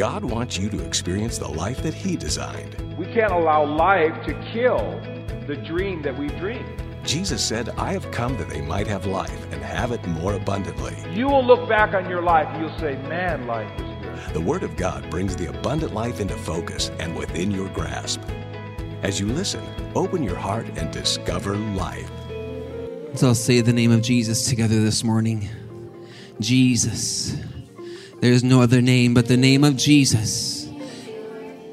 God wants you to experience the life that He designed. We can't allow life to kill the dream that we've dreamed. Jesus said, I have come that they might have life and have it more abundantly. You will look back on your life and you'll say, man, life is good. The Word of God brings the abundant life into focus and within your grasp. As you listen, open your heart and discover life. So I'll say the name of Jesus together this morning. Jesus. There is no other name but the name of Jesus.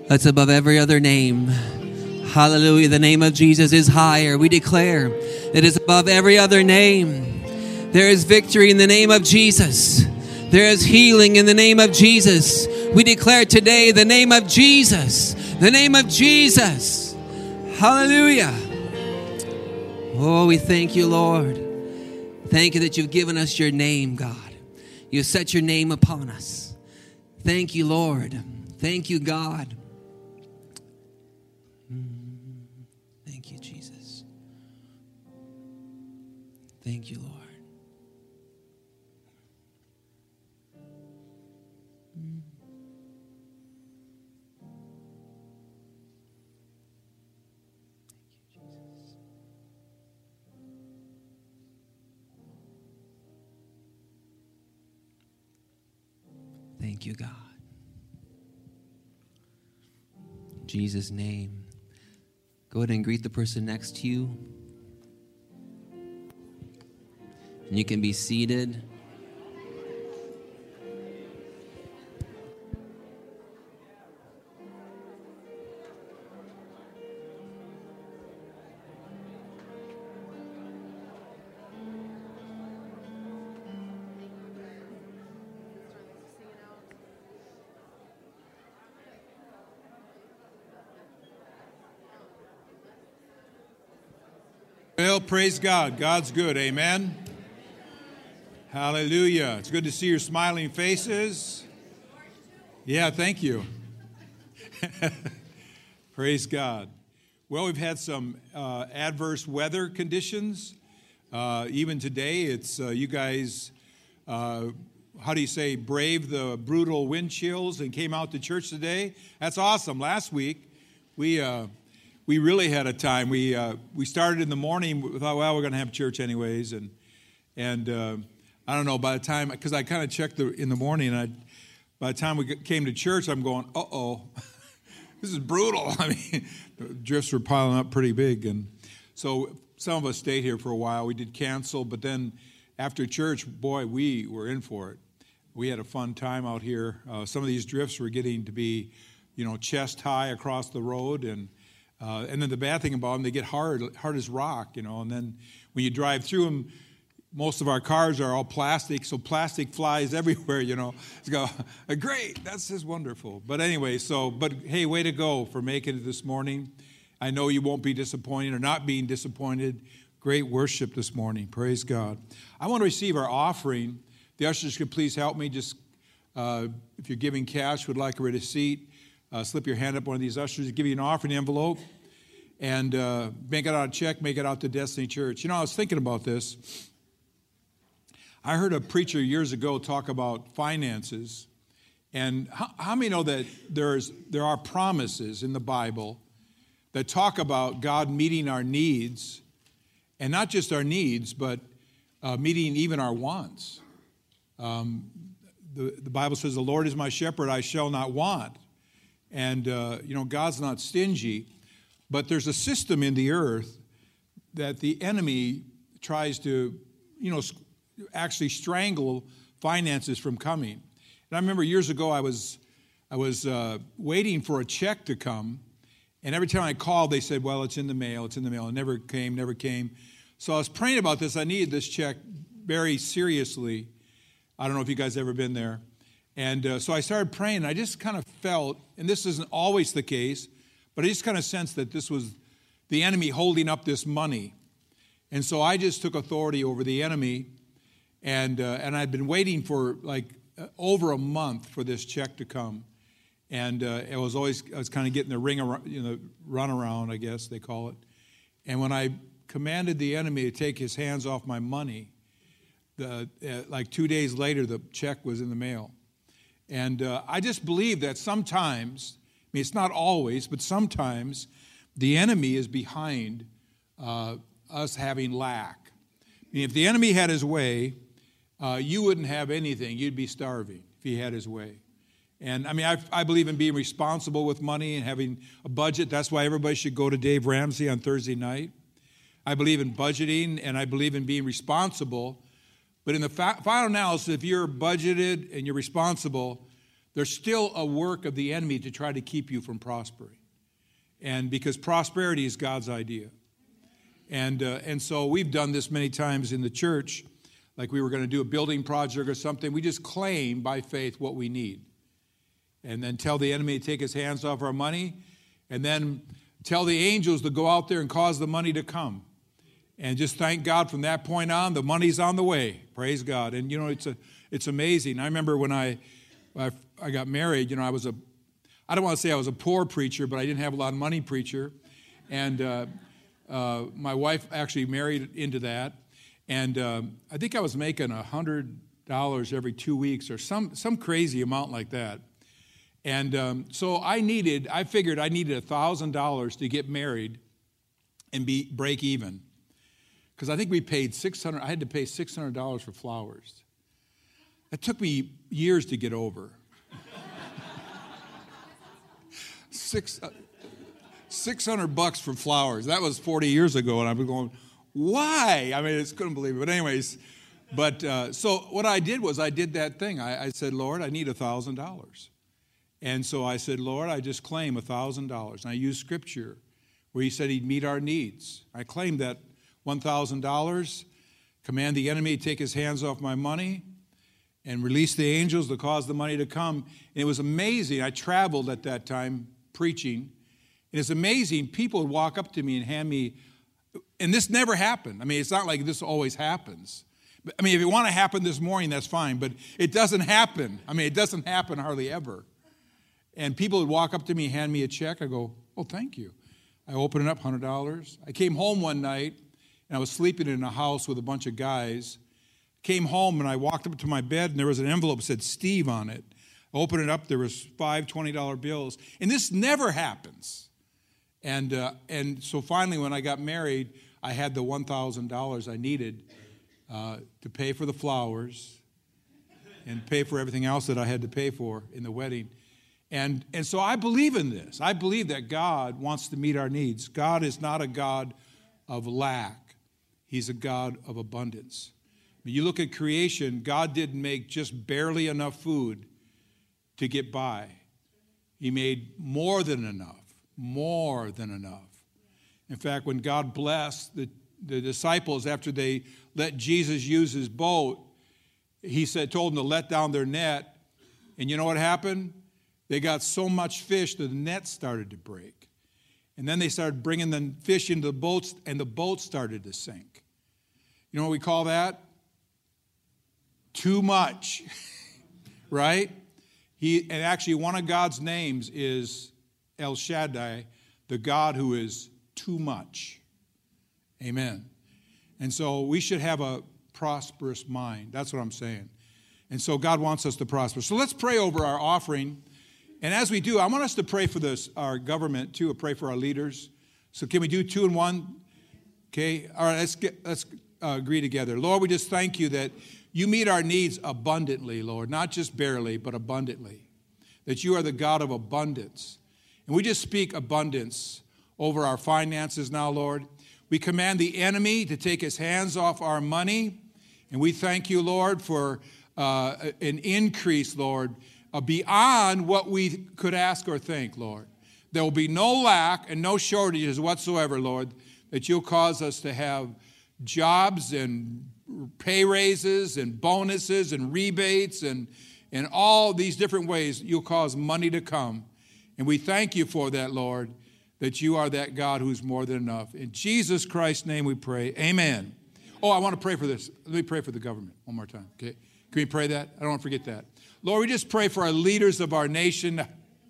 That's above every other name. Hallelujah. The name of Jesus is higher. We declare it is above every other name. There is victory in the name of Jesus. There is healing in the name of Jesus. We declare today the name of Jesus. The name of Jesus. Hallelujah. Oh, we thank you, Lord. Thank you that you've given us your name, God. You set your name upon us. Thank you, Lord. Thank you, God. Mm, thank you, Jesus. Thank you, Lord. Thank you, God. In Jesus' name. Go ahead and greet the person next to you. And you can be seated. Well, praise God. God's good. Amen. Hallelujah. It's good to see your smiling faces. Yeah, thank you. praise God. Well, we've had some uh, adverse weather conditions. Uh, even today, it's uh, you guys, uh, how do you say, brave the brutal wind chills and came out to church today. That's awesome. Last week, we uh, we really had a time. We uh, we started in the morning. We thought, well, we're going to have church anyways, and and uh, I don't know. By the time, because I kind of checked the, in the morning, and I, by the time we came to church, I'm going, uh oh, this is brutal. I mean, drifts were piling up pretty big, and so some of us stayed here for a while. We did cancel, but then after church, boy, we were in for it. We had a fun time out here. Uh, some of these drifts were getting to be, you know, chest high across the road, and uh, and then the bad thing about them, they get hard, hard as rock, you know. And then when you drive through them, most of our cars are all plastic, so plastic flies everywhere, you know. It's go, great, that's just wonderful. But anyway, so, but hey, way to go for making it this morning. I know you won't be disappointed or not being disappointed. Great worship this morning. Praise God. I want to receive our offering. The ushers could please help me. Just uh, if you're giving cash, would like a receipt uh, slip your hand up one of these ushers, give you an offering envelope, and uh, make it out a check, make it out to Destiny Church. You know, I was thinking about this. I heard a preacher years ago talk about finances, and how, how many know that there's there are promises in the Bible that talk about God meeting our needs, and not just our needs, but uh, meeting even our wants. Um, the, the Bible says, "The Lord is my shepherd; I shall not want." And, uh, you know, God's not stingy, but there's a system in the earth that the enemy tries to, you know, actually strangle finances from coming. And I remember years ago, I was, I was uh, waiting for a check to come. And every time I called, they said, well, it's in the mail, it's in the mail. It never came, never came. So I was praying about this. I needed this check very seriously. I don't know if you guys ever been there. And uh, so I started praying. I just kind of felt, and this isn't always the case, but I just kind of sensed that this was the enemy holding up this money. And so I just took authority over the enemy. And, uh, and I'd been waiting for like uh, over a month for this check to come. And uh, it was always, I was kind of getting the ring around, you know, run around, I guess they call it. And when I commanded the enemy to take his hands off my money, the, uh, like two days later, the check was in the mail. And uh, I just believe that sometimes, I mean, it's not always, but sometimes the enemy is behind uh, us having lack. I mean, if the enemy had his way, uh, you wouldn't have anything. You'd be starving if he had his way. And I mean, I, I, believe in being responsible with money and having a budget. That's why everybody should go to Dave Ramsey on Thursday night. I believe in budgeting and I believe in being responsible. But in the fa- final analysis, if you're budgeted and you're responsible, there's still a work of the enemy to try to keep you from prospering. And because prosperity is God's idea. And, uh, and so we've done this many times in the church, like we were going to do a building project or something. We just claim by faith what we need and then tell the enemy to take his hands off our money, and then tell the angels to go out there and cause the money to come. And just thank God from that point on, the money's on the way. Praise God. And you know, it's a it's amazing. I remember when I I, I got married, you know, I was a I don't want to say I was a poor preacher, but I didn't have a lot of money preacher. And uh, uh, my wife actually married into that. And uh, I think I was making a hundred dollars every two weeks or some some crazy amount like that. And um, so I needed, I figured I needed a $1,000 to get married and be break even. Because I think we paid 600, I had to pay $600 for flowers. It took me years to get over. Six, uh, 600 bucks for flowers. That was 40 years ago, and I was going, why? I mean, I couldn't believe it. But, anyways, but uh, so what I did was I did that thing. I, I said, Lord, I need $1,000. And so I said, Lord, I just claim $1,000. And I used scripture where he said he'd meet our needs. I claimed that $1,000, command the enemy to take his hands off my money, and release the angels to cause the money to come. And it was amazing. I traveled at that time preaching. And it's amazing. People would walk up to me and hand me, and this never happened. I mean, it's not like this always happens. I mean, if you want to happen this morning, that's fine, but it doesn't happen. I mean, it doesn't happen hardly ever. And people would walk up to me, hand me a check. I go, oh, thank you. I open it up, $100. I came home one night, and I was sleeping in a house with a bunch of guys. Came home, and I walked up to my bed, and there was an envelope that said Steve on it. I opened it up, there was five $20 bills. And this never happens. And, uh, and so finally, when I got married, I had the $1,000 I needed uh, to pay for the flowers and pay for everything else that I had to pay for in the wedding. And, and so I believe in this. I believe that God wants to meet our needs. God is not a God of lack, He's a God of abundance. When you look at creation, God didn't make just barely enough food to get by, He made more than enough, more than enough. In fact, when God blessed the, the disciples after they let Jesus use his boat, He said, told them to let down their net. And you know what happened? They got so much fish that the net started to break. And then they started bringing the fish into the boats, and the boat started to sink. You know what we call that? Too much, right? He, and actually, one of God's names is El Shaddai, the God who is too much. Amen. And so we should have a prosperous mind. That's what I'm saying. And so God wants us to prosper. So let's pray over our offering. And as we do, I want us to pray for this, our government too, pray for our leaders. So can we do two and one? Okay. All right. Let's get, let's uh, agree together. Lord, we just thank you that you meet our needs abundantly, Lord, not just barely, but abundantly. That you are the God of abundance. And we just speak abundance over our finances now, Lord. We command the enemy to take his hands off our money. And we thank you, Lord, for uh, an increase, Lord, Uh, beyond what we could ask or think, Lord. There will be no lack and no shortages whatsoever, Lord, that you'll cause us to have jobs and pay raises and bonuses and rebates and in all these different ways you'll cause money to come. And we thank you for that, Lord, that you are that God who's more than enough. In Jesus Christ's name we pray. Amen. Oh, I want to pray for this. Let me pray for the government one more time. Okay. Can we pray that? I don't want to forget that. Lord, we just pray for our leaders of our nation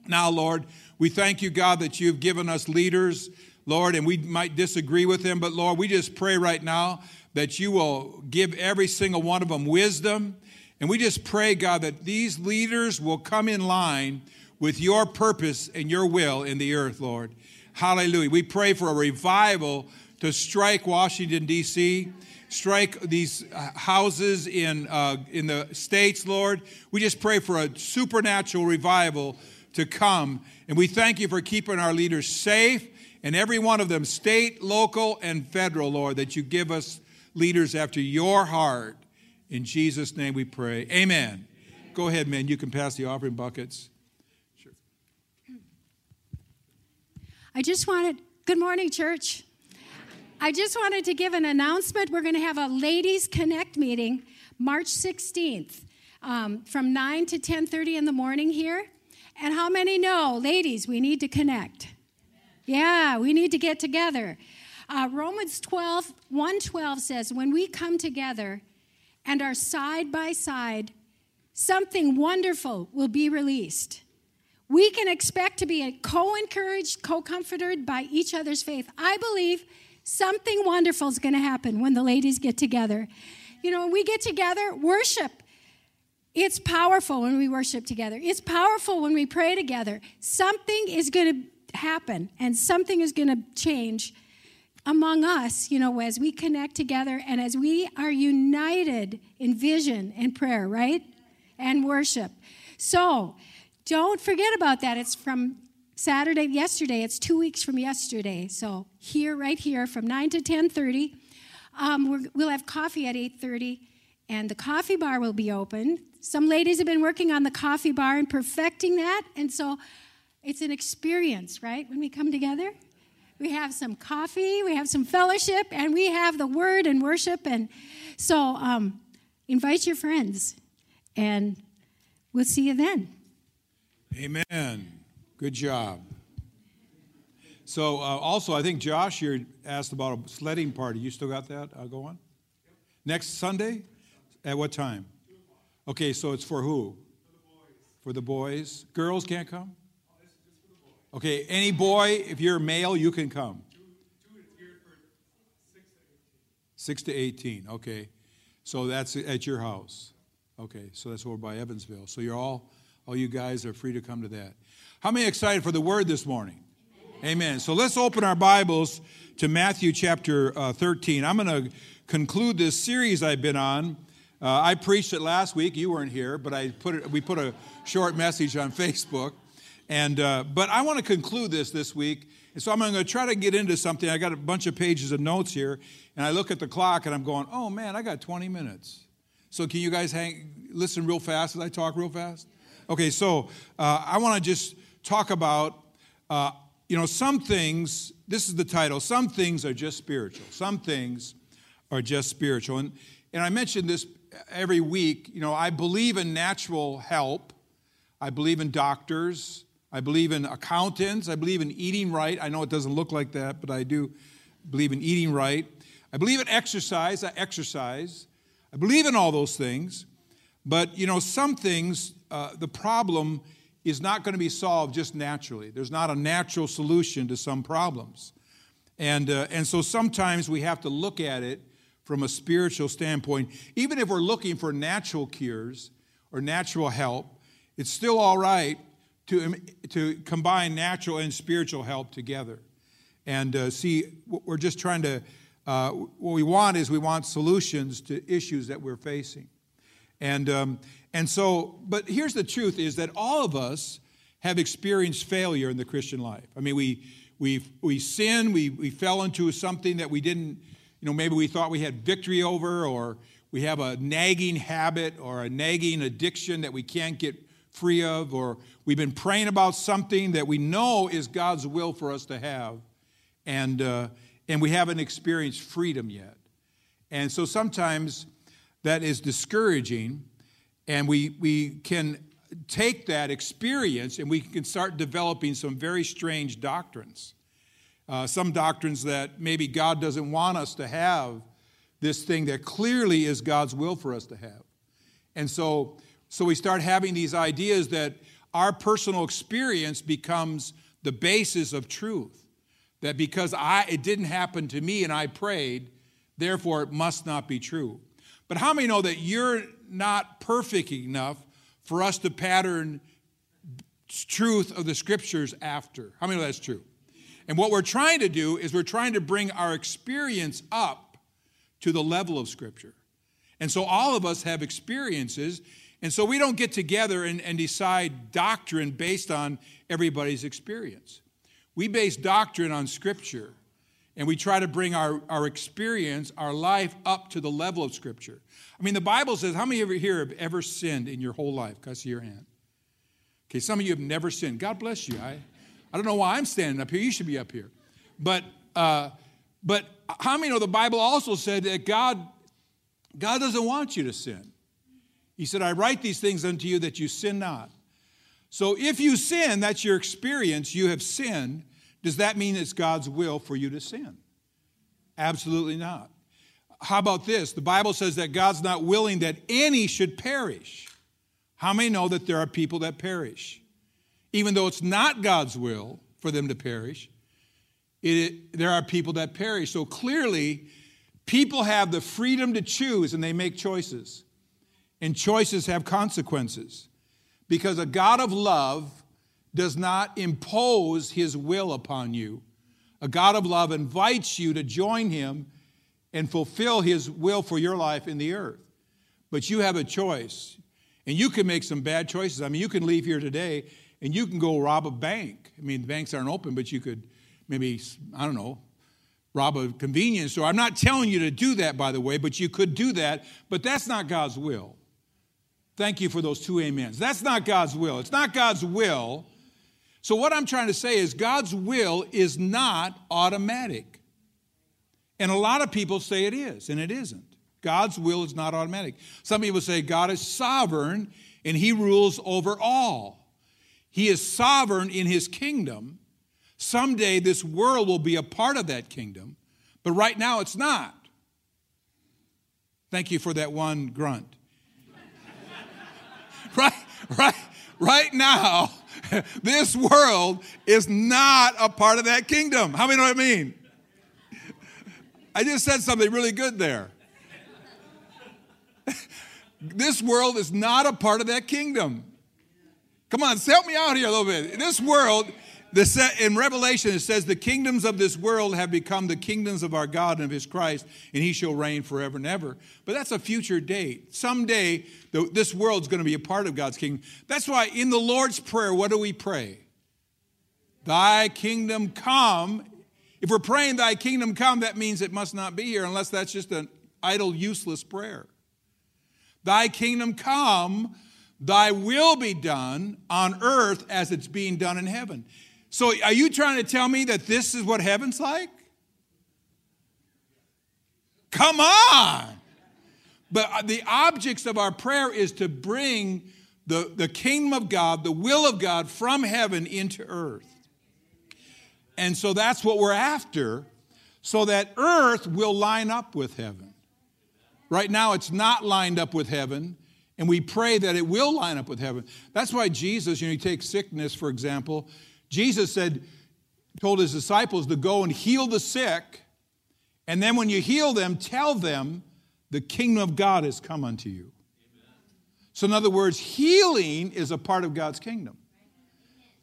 now, Lord. We thank you, God, that you've given us leaders, Lord, and we might disagree with them, but Lord, we just pray right now that you will give every single one of them wisdom And we just pray, God, that these leaders will come in line with your purpose and your will in the earth, Lord. Hallelujah. We pray for a revival to strike Washington, D.C., strike these uh, houses in, uh, in the states, Lord. We just pray for a supernatural revival to come. And we thank you for keeping our leaders safe and every one of them, state, local, and federal, Lord, that you give us leaders after your heart. In Jesus' name we pray. Amen. Amen. Go ahead, man. You can pass the offering buckets. Sure. I just wanted, good morning, church. I just wanted to give an announcement. We're going to have a Ladies Connect meeting March 16th um, from 9 to 10.30 in the morning here. And how many know, ladies, we need to connect? Yeah, we need to get together. Uh, Romans 12, 112 says, when we come together and are side by side, something wonderful will be released. We can expect to be co encouraged, co comforted by each other's faith. I believe Something wonderful is going to happen when the ladies get together. You know, when we get together, worship. It's powerful when we worship together. It's powerful when we pray together. Something is going to happen and something is going to change among us, you know, as we connect together and as we are united in vision and prayer, right? And worship. So don't forget about that. It's from Saturday, yesterday, it's two weeks from yesterday. So here, right here, from 9 to 10.30. Um, we will have coffee at 8.30, and the coffee bar will be open. Some ladies have been working on the coffee bar and perfecting that, and so it's an experience, right, when we come together? We have some coffee, we have some fellowship, and we have the word and worship. And so um, invite your friends, and we'll see you then. Amen. Good job. So, uh, also, I think Josh, you asked about a sledding party. You still got that? I'll go on. Next Sunday? At what time? Okay, so it's for who? For the boys. Girls can't come? Okay, any boy, if you're male, you can come. Six to 18, okay. So that's at your house. Okay, so that's over by Evansville. So you're all, all you guys are free to come to that. How many excited for the word this morning? Amen. Amen. So let's open our Bibles to Matthew chapter uh, 13. I'm going to conclude this series I've been on. Uh, I preached it last week. You weren't here, but I put it, we put a short message on Facebook. And, uh, but I want to conclude this this week. And so I'm going to try to get into something. I got a bunch of pages of notes here. And I look at the clock and I'm going, oh man, I got 20 minutes. So can you guys hang, listen real fast as I talk real fast? Okay, so uh, I want to just talk about, uh, you know, some things, this is the title, some things are just spiritual. Some things are just spiritual. And, and I mention this every week. You know, I believe in natural help, I believe in doctors, I believe in accountants, I believe in eating right. I know it doesn't look like that, but I do believe in eating right. I believe in exercise, I exercise. I believe in all those things. But, you know, some things, uh, the problem is not going to be solved just naturally. There's not a natural solution to some problems. And, uh, and so sometimes we have to look at it from a spiritual standpoint. Even if we're looking for natural cures or natural help, it's still all right to, um, to combine natural and spiritual help together. And uh, see, we're just trying to, uh, what we want is we want solutions to issues that we're facing. And, um, and so, but here's the truth is that all of us have experienced failure in the Christian life. I mean, we, we, we sin, we, we fell into something that we didn't, you know, maybe we thought we had victory over, or we have a nagging habit or a nagging addiction that we can't get free of, or we've been praying about something that we know is God's will for us to have, and, uh, and we haven't experienced freedom yet. And so sometimes that is discouraging and we, we can take that experience and we can start developing some very strange doctrines. Uh, some doctrines that maybe God doesn't want us to have this thing that clearly is God's will for us to have. And so, so we start having these ideas that our personal experience becomes the basis of truth. That because I, it didn't happen to me and I prayed, therefore it must not be true. But how many know that you're not perfect enough for us to pattern truth of the scriptures after? How many know that's true? And what we're trying to do is we're trying to bring our experience up to the level of scripture. And so all of us have experiences, and so we don't get together and, and decide doctrine based on everybody's experience. We base doctrine on scripture and we try to bring our, our experience, our life up to the level of Scripture. I mean, the Bible says, how many of you here have ever sinned in your whole life? Can I see your hand? Okay, some of you have never sinned. God bless you. I, I don't know why I'm standing up here. You should be up here. But, uh, but how many know the Bible also said that God, God doesn't want you to sin? He said, I write these things unto you that you sin not. So if you sin, that's your experience, you have sinned. Does that mean it's God's will for you to sin? Absolutely not. How about this? The Bible says that God's not willing that any should perish. How many know that there are people that perish? Even though it's not God's will for them to perish, it, there are people that perish. So clearly, people have the freedom to choose and they make choices. And choices have consequences. Because a God of love does not impose his will upon you. A God of love invites you to join him and fulfill his will for your life in the earth. But you have a choice. And you can make some bad choices. I mean, you can leave here today and you can go rob a bank. I mean, the banks aren't open, but you could maybe, I don't know, rob a convenience store. I'm not telling you to do that, by the way, but you could do that, but that's not God's will. Thank you for those two amens. That's not God's will. It's not God's will so, what I'm trying to say is God's will is not automatic. And a lot of people say it is, and it isn't. God's will is not automatic. Some people say God is sovereign and he rules over all. He is sovereign in his kingdom. Someday this world will be a part of that kingdom, but right now it's not. Thank you for that one grunt. right, right, right now, this world is not a part of that kingdom. How many know what I mean? I just said something really good there. this world is not a part of that kingdom. Come on, help me out here a little bit. This world in Revelation, it says, The kingdoms of this world have become the kingdoms of our God and of his Christ, and he shall reign forever and ever. But that's a future date. Someday, this world's going to be a part of God's kingdom. That's why in the Lord's Prayer, what do we pray? Thy kingdom come. If we're praying, Thy kingdom come, that means it must not be here, unless that's just an idle, useless prayer. Thy kingdom come, Thy will be done on earth as it's being done in heaven. So, are you trying to tell me that this is what heaven's like? Come on. But the objects of our prayer is to bring the, the kingdom of God, the will of God from heaven into earth. And so that's what we're after, so that earth will line up with heaven. Right now, it's not lined up with heaven, and we pray that it will line up with heaven. That's why Jesus, you know, you take sickness, for example, Jesus said, told his disciples to go and heal the sick. And then when you heal them, tell them the kingdom of God has come unto you. So, in other words, healing is a part of God's kingdom.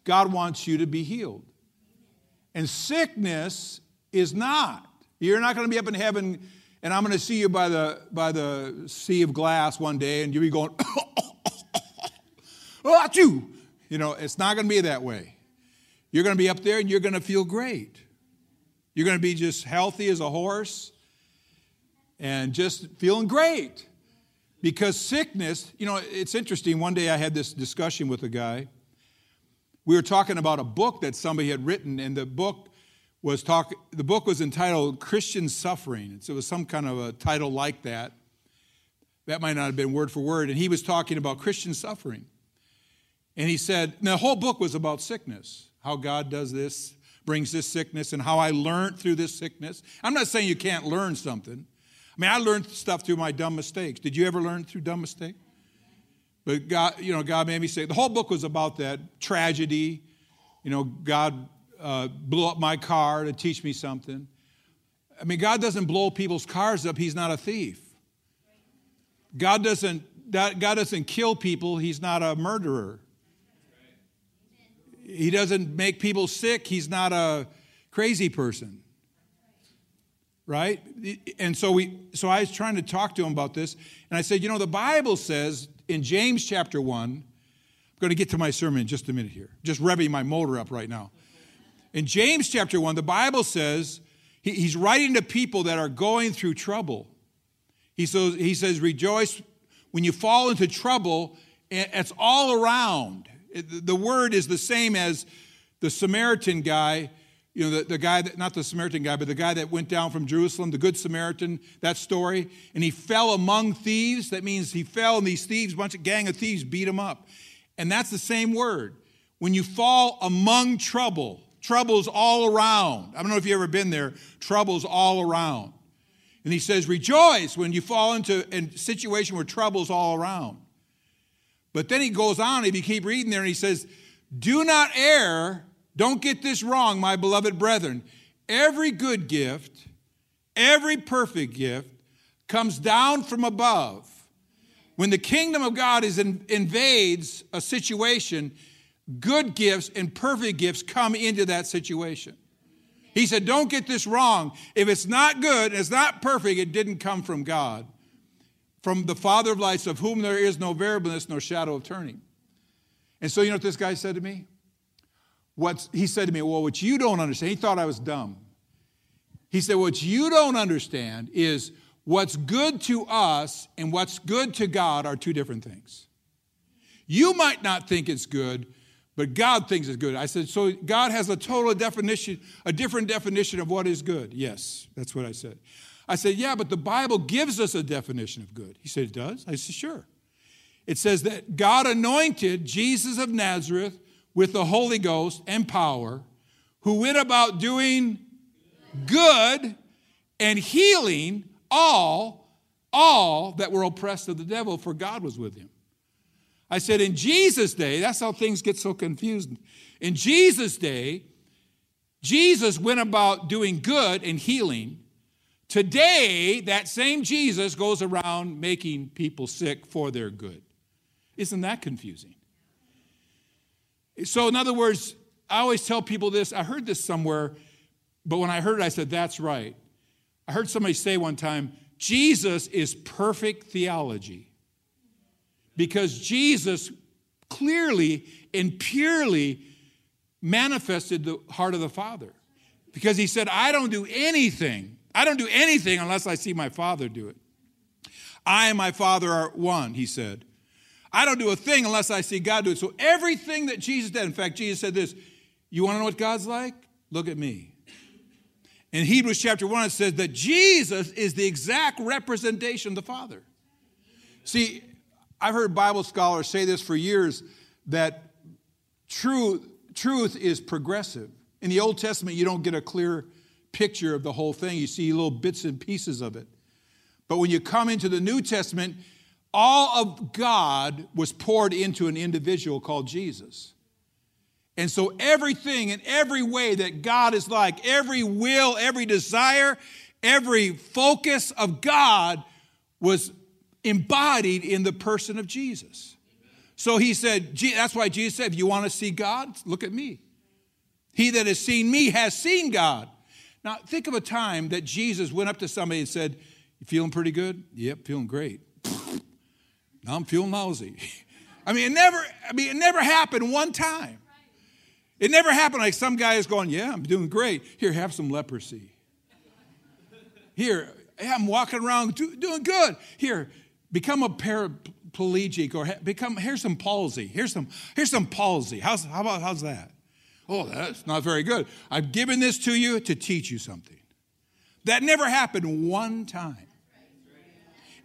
God wants you to be healed. And sickness is not. You're not going to be up in heaven and I'm going to see you by the, by the sea of glass one day and you'll be going, oh, you. You know, it's not going to be that way. You're going to be up there and you're going to feel great. You're going to be just healthy as a horse and just feeling great. Because sickness, you know, it's interesting. One day I had this discussion with a guy. We were talking about a book that somebody had written, and the book was talk the book was entitled Christian Suffering. So it was some kind of a title like that. That might not have been word for word. And he was talking about Christian suffering. And he said, the whole book was about sickness how God does this, brings this sickness, and how I learned through this sickness. I'm not saying you can't learn something. I mean, I learned stuff through my dumb mistakes. Did you ever learn through dumb mistakes? But God, you know, God made me say the whole book was about that tragedy. You know, God uh, blew up my car to teach me something. I mean, God doesn't blow people's cars up. He's not a thief. God doesn't, God doesn't kill people, He's not a murderer. He doesn't make people sick, He's not a crazy person. Right? And so we so I was trying to talk to him about this, and I said, you know, the Bible says in James chapter 1, I'm going to get to my sermon in just a minute here. Just revving my motor up right now. In James chapter 1, the Bible says he, he's writing to people that are going through trouble. He says, he says, rejoice when you fall into trouble, it's all around. The word is the same as the Samaritan guy, you know, the, the guy that, not the Samaritan guy, but the guy that went down from Jerusalem, the Good Samaritan, that story. And he fell among thieves. That means he fell and these thieves, bunch of gang of thieves beat him up. And that's the same word. When you fall among trouble, trouble's all around. I don't know if you've ever been there, trouble's all around. And he says, rejoice when you fall into a situation where trouble's all around. But then he goes on, if you keep reading there, and he says, Do not err, don't get this wrong, my beloved brethren. Every good gift, every perfect gift comes down from above. When the kingdom of God is in, invades a situation, good gifts and perfect gifts come into that situation. He said, Don't get this wrong. If it's not good, it's not perfect, it didn't come from God, from the Father of lights, of whom there is no variableness nor shadow of turning. And so, you know what this guy said to me? What's, he said to me, Well, what you don't understand, he thought I was dumb. He said, What you don't understand is what's good to us and what's good to God are two different things. You might not think it's good, but God thinks it's good. I said, so God has a total definition, a different definition of what is good. Yes, that's what I said. I said, yeah, but the Bible gives us a definition of good. He said, it does? I said, sure. It says that God anointed Jesus of Nazareth with the Holy Ghost and power, who went about doing good and healing all, all that were oppressed of the devil, for God was with him. I said, in Jesus' day, that's how things get so confused. In Jesus' day, Jesus went about doing good and healing. Today, that same Jesus goes around making people sick for their good. Isn't that confusing? So, in other words, I always tell people this. I heard this somewhere, but when I heard it, I said, that's right. I heard somebody say one time, Jesus is perfect theology because Jesus clearly and purely manifested the heart of the Father. Because he said, I don't do anything. I don't do anything unless I see my Father do it. I and my Father are one, he said. I don't do a thing unless I see God do it. So everything that Jesus did, in fact, Jesus said this You want to know what God's like? Look at me. In Hebrews chapter 1, it says that Jesus is the exact representation of the Father. See, I've heard Bible scholars say this for years that truth, truth is progressive. In the Old Testament, you don't get a clear picture of the whole thing, you see little bits and pieces of it. But when you come into the New Testament, all of God was poured into an individual called Jesus. And so, everything in every way that God is like, every will, every desire, every focus of God was embodied in the person of Jesus. So he said, that's why Jesus said, if you want to see God, look at me. He that has seen me has seen God. Now, think of a time that Jesus went up to somebody and said, You feeling pretty good? Yep, feeling great. Now I'm feeling lousy. I mean, it never, I mean, it never happened one time. It never happened like some guy is going, Yeah, I'm doing great. Here, have some leprosy. Here, I'm walking around do, doing good. Here, Become a paraplegic or become, here's some palsy. Here's some, here's some palsy. How's, how about, how's that? Oh, that's not very good. I've given this to you to teach you something. That never happened one time.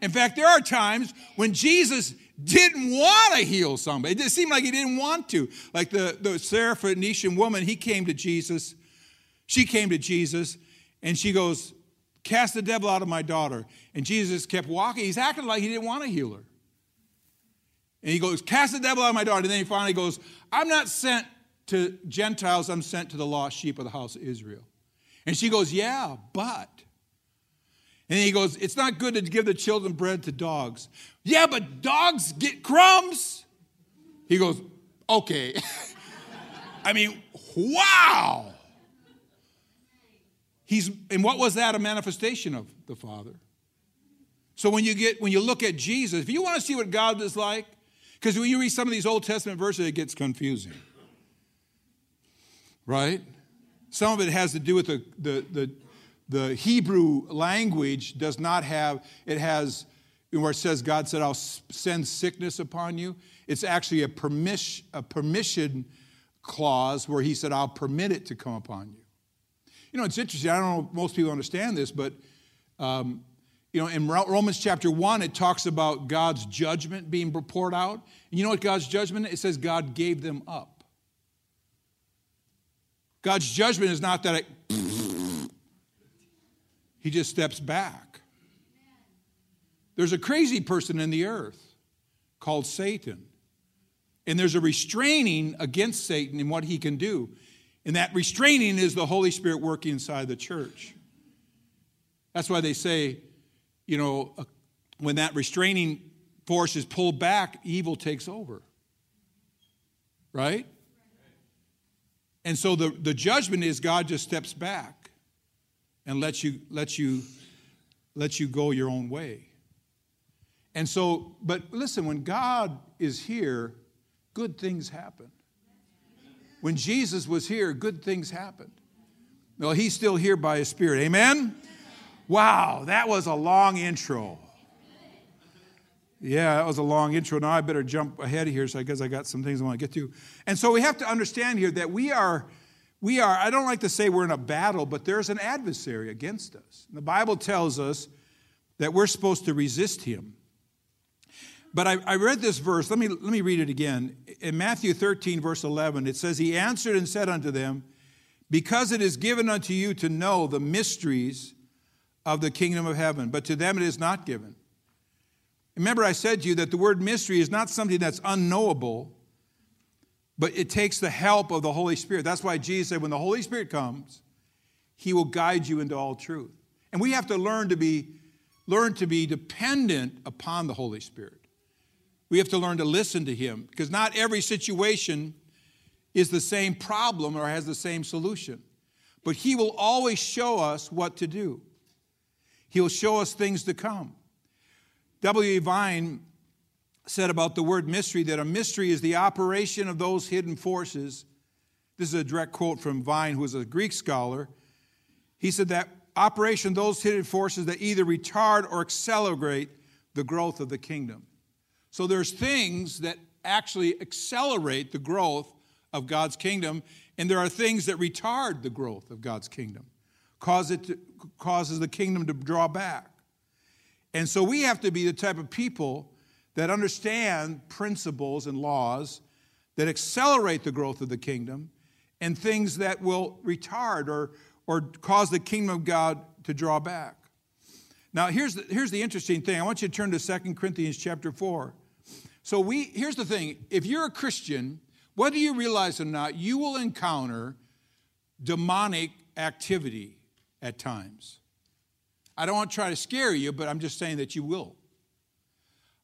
In fact, there are times when Jesus didn't want to heal somebody. It seemed like he didn't want to. Like the, the Syrophoenician woman, he came to Jesus. She came to Jesus and she goes, Cast the devil out of my daughter. And Jesus kept walking. He's acting like he didn't want to heal her. And he goes, Cast the devil out of my daughter. And then he finally goes, I'm not sent to Gentiles, I'm sent to the lost sheep of the house of Israel. And she goes, Yeah, but. And he goes, It's not good to give the children bread to dogs. Yeah, but dogs get crumbs. He goes, Okay. I mean, wow. He's, and what was that a manifestation of the Father? So when you get when you look at Jesus, if you want to see what God is like, because when you read some of these Old Testament verses, it gets confusing. Right? Some of it has to do with the, the, the, the Hebrew language does not have, it has, where it says God said, I'll send sickness upon you. It's actually a, permission, a permission clause where he said, I'll permit it to come upon you. You know, it's interesting. I don't know if most people understand this, but um, you know, in Romans chapter 1, it talks about God's judgment being poured out. And you know what God's judgment? It says God gave them up. God's judgment is not that it, he just steps back. There's a crazy person in the earth called Satan. And there's a restraining against Satan and what he can do. And that restraining is the Holy Spirit working inside the church. That's why they say, you know, uh, when that restraining force is pulled back, evil takes over. Right? And so the, the judgment is God just steps back and lets you, lets you, lets you go your own way. And so, but listen, when God is here, good things happen. When Jesus was here, good things happened. Well, he's still here by his spirit. Amen? Wow, that was a long intro. Yeah, that was a long intro. Now I better jump ahead here so I guess I got some things I want to get to. And so we have to understand here that we are, we are, I don't like to say we're in a battle, but there's an adversary against us. And the Bible tells us that we're supposed to resist him. But I, I read this verse. Let me, let me read it again. In Matthew 13, verse 11, it says, He answered and said unto them, Because it is given unto you to know the mysteries of the kingdom of heaven, but to them it is not given. Remember, I said to you that the word mystery is not something that's unknowable, but it takes the help of the Holy Spirit. That's why Jesus said, when the Holy Spirit comes, he will guide you into all truth. And we have to learn to be learn to be dependent upon the Holy Spirit. We have to learn to listen to him because not every situation is the same problem or has the same solution. But he will always show us what to do. He'll show us things to come. W. Vine said about the word mystery that a mystery is the operation of those hidden forces. This is a direct quote from Vine, who was a Greek scholar. He said that operation those hidden forces that either retard or accelerate the growth of the kingdom. So there's things that actually accelerate the growth of God's kingdom, and there are things that retard the growth of God's kingdom cause it to, causes the kingdom to draw back. And so we have to be the type of people that understand principles and laws that accelerate the growth of the kingdom and things that will retard or, or cause the kingdom of God to draw back. Now, here's the, here's the interesting thing. I want you to turn to 2 Corinthians chapter 4. So we here's the thing. If you're a Christian, whether you realize it or not, you will encounter demonic activity at times. I don't want to try to scare you, but I'm just saying that you will.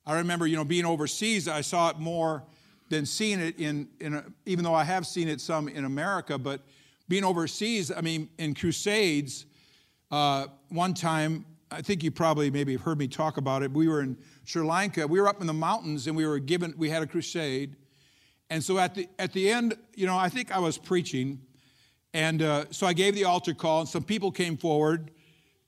I remember, you know, being overseas, I saw it more than seeing it in, in a, even though I have seen it some in America, but being overseas, I mean, in crusades, uh, one time, I think you probably maybe have heard me talk about it. We were in Sri Lanka. We were up in the mountains and we were given, we had a crusade. And so at the, at the end, you know, I think I was preaching and uh, so I gave the altar call, and some people came forward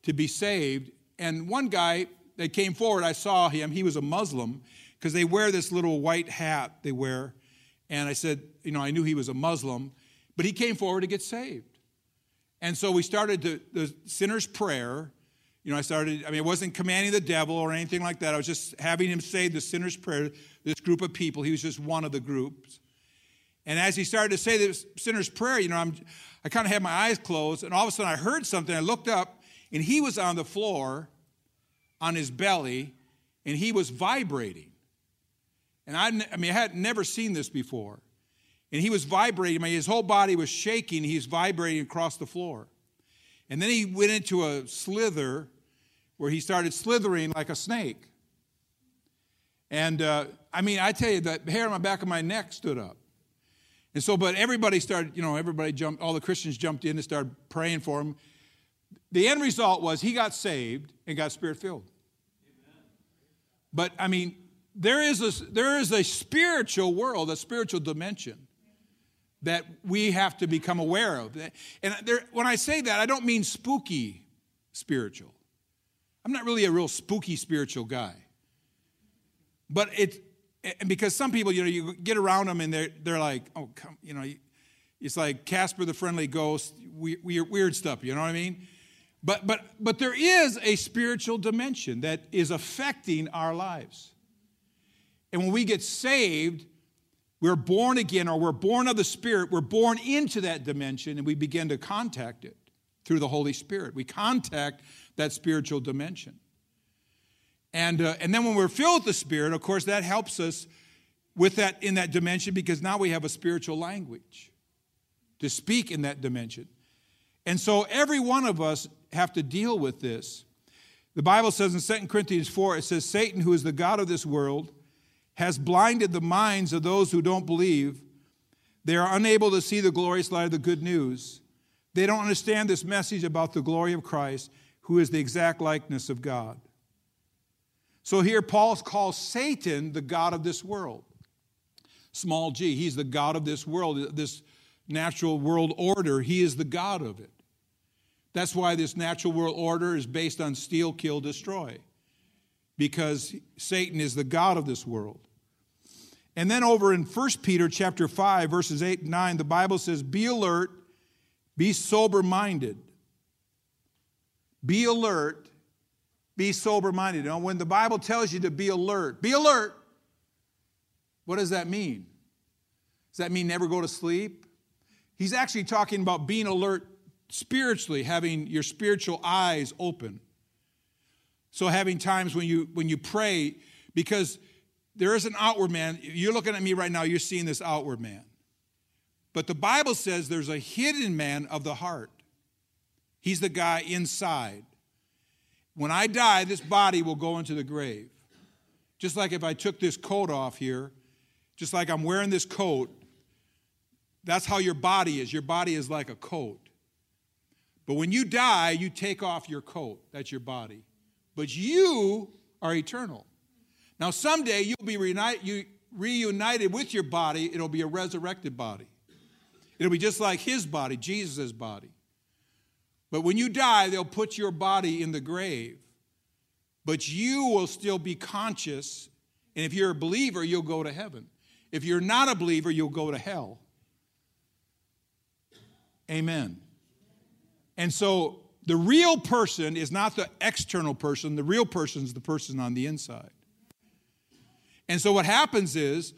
to be saved. And one guy that came forward, I saw him. He was a Muslim because they wear this little white hat they wear. And I said, you know, I knew he was a Muslim, but he came forward to get saved. And so we started the, the sinner's prayer. You know, I started, I mean, I wasn't commanding the devil or anything like that. I was just having him say the sinner's prayer, this group of people. He was just one of the groups. And as he started to say the sinner's prayer, you know, I'm, I kind of had my eyes closed, and all of a sudden I heard something. I looked up, and he was on the floor on his belly, and he was vibrating. And I, I mean, I had never seen this before. And he was vibrating. I mean, his whole body was shaking. He was vibrating across the floor. And then he went into a slither, where he started slithering like a snake. And uh, I mean, I tell you, the hair on the back of my neck stood up. And so, but everybody started, you know, everybody jumped, all the Christians jumped in and started praying for him. The end result was he got saved and got spirit filled. But I mean, there is a, there is a spiritual world, a spiritual dimension that we have to become aware of. And there, when I say that, I don't mean spooky spiritual. I'm not really a real spooky spiritual guy. But it, and because some people, you know, you get around them and they're, they're like, oh, come, you know, it's like Casper the Friendly Ghost, weird, weird stuff, you know what I mean? But, but, but there is a spiritual dimension that is affecting our lives. And when we get saved, we're born again or we're born of the Spirit, we're born into that dimension and we begin to contact it through the Holy Spirit. We contact that spiritual dimension. And, uh, and then when we're filled with the Spirit, of course, that helps us with that in that dimension because now we have a spiritual language to speak in that dimension. And so every one of us have to deal with this. The Bible says in 2 Corinthians 4, it says, Satan, who is the God of this world, has blinded the minds of those who don't believe. They are unable to see the glorious light of the good news. They don't understand this message about the glory of Christ, who is the exact likeness of God. So here Paul calls Satan the God of this world. Small g, he's the God of this world, this natural world order. He is the God of it. That's why this natural world order is based on steal, kill, destroy, because Satan is the God of this world. And then over in 1 Peter chapter 5, verses 8 and 9, the Bible says, Be alert, be sober minded. Be alert, be sober minded. Know, when the Bible tells you to be alert, be alert. What does that mean? Does that mean never go to sleep? He's actually talking about being alert spiritually, having your spiritual eyes open. So having times when you when you pray, because there is an outward man. You're looking at me right now, you're seeing this outward man. But the Bible says there's a hidden man of the heart. He's the guy inside. When I die, this body will go into the grave. Just like if I took this coat off here, just like I'm wearing this coat, that's how your body is. Your body is like a coat. But when you die, you take off your coat. That's your body. But you are eternal. Now, someday you'll be reunited with your body, it'll be a resurrected body. It'll be just like his body, Jesus' body. But when you die, they'll put your body in the grave. But you will still be conscious. And if you're a believer, you'll go to heaven. If you're not a believer, you'll go to hell. Amen. And so the real person is not the external person, the real person is the person on the inside. And so what happens is,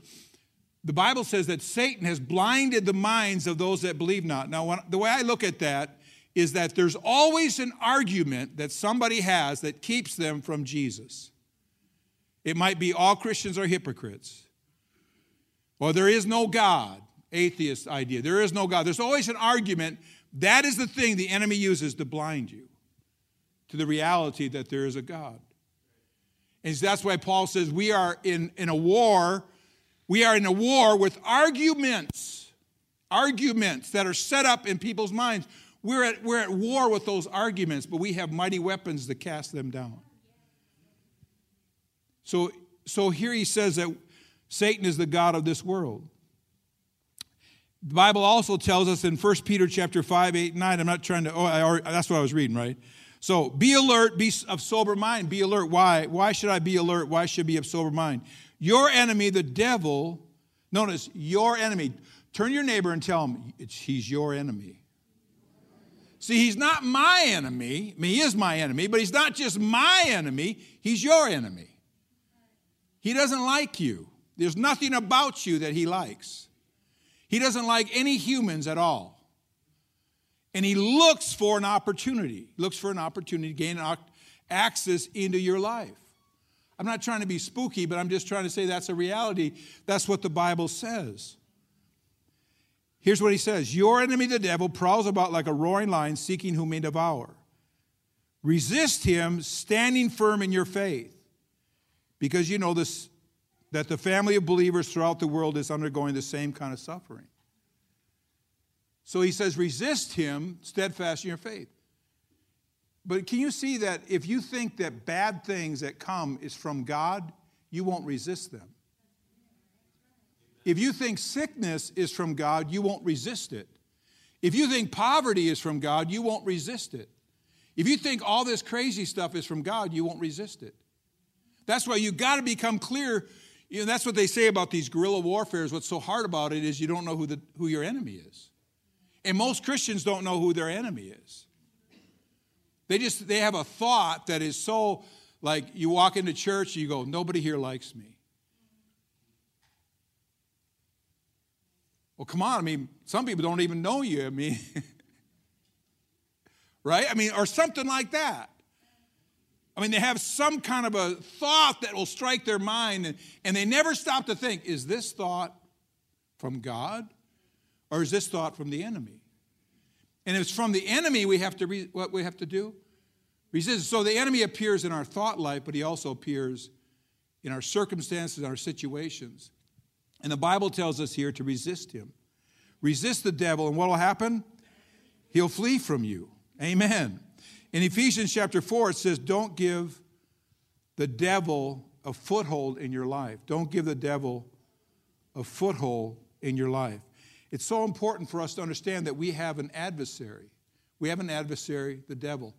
the Bible says that Satan has blinded the minds of those that believe not. Now, when, the way I look at that is that there's always an argument that somebody has that keeps them from Jesus. It might be all Christians are hypocrites, or there is no God, atheist idea. There is no God. There's always an argument. That is the thing the enemy uses to blind you to the reality that there is a God. And that's why Paul says we are in, in a war. We are in a war with arguments, arguments that are set up in people's minds. We're at, we're at war with those arguments, but we have mighty weapons to cast them down. So, so here he says that Satan is the God of this world. The Bible also tells us in 1 Peter chapter 5, 8, 9, I'm not trying to, oh, I, that's what I was reading, right? So be alert, be of sober mind, be alert. Why? Why should I be alert? Why should I be of sober mind? Your enemy, the devil, notice your enemy. Turn your neighbor and tell him he's your enemy. See, he's not my enemy. I mean, he is my enemy, but he's not just my enemy, he's your enemy. He doesn't like you. There's nothing about you that he likes. He doesn't like any humans at all. And he looks for an opportunity, looks for an opportunity to gain access into your life. I'm not trying to be spooky, but I'm just trying to say that's a reality. That's what the Bible says. Here's what he says Your enemy, the devil, prowls about like a roaring lion seeking whom may devour. Resist him, standing firm in your faith. Because you know this that the family of believers throughout the world is undergoing the same kind of suffering. So he says, resist him, steadfast in your faith. But can you see that if you think that bad things that come is from God, you won't resist them? If you think sickness is from God, you won't resist it. If you think poverty is from God, you won't resist it. If you think all this crazy stuff is from God, you won't resist it. That's why you've got to become clear. You know, that's what they say about these guerrilla warfares. What's so hard about it is you don't know who, the, who your enemy is. And most Christians don't know who their enemy is. They just they have a thought that is so like you walk into church, and you go, nobody here likes me. Well, come on. I mean, some people don't even know you. I mean, right? I mean, or something like that. I mean, they have some kind of a thought that will strike their mind, and, and they never stop to think is this thought from God or is this thought from the enemy? And if it's from the enemy, we have to re- what we have to do? Resist. So the enemy appears in our thought life, but he also appears in our circumstances, our situations. And the Bible tells us here to resist him. Resist the devil, and what will happen? He'll flee from you. Amen. In Ephesians chapter 4, it says, Don't give the devil a foothold in your life. Don't give the devil a foothold in your life. It's so important for us to understand that we have an adversary. We have an adversary, the devil,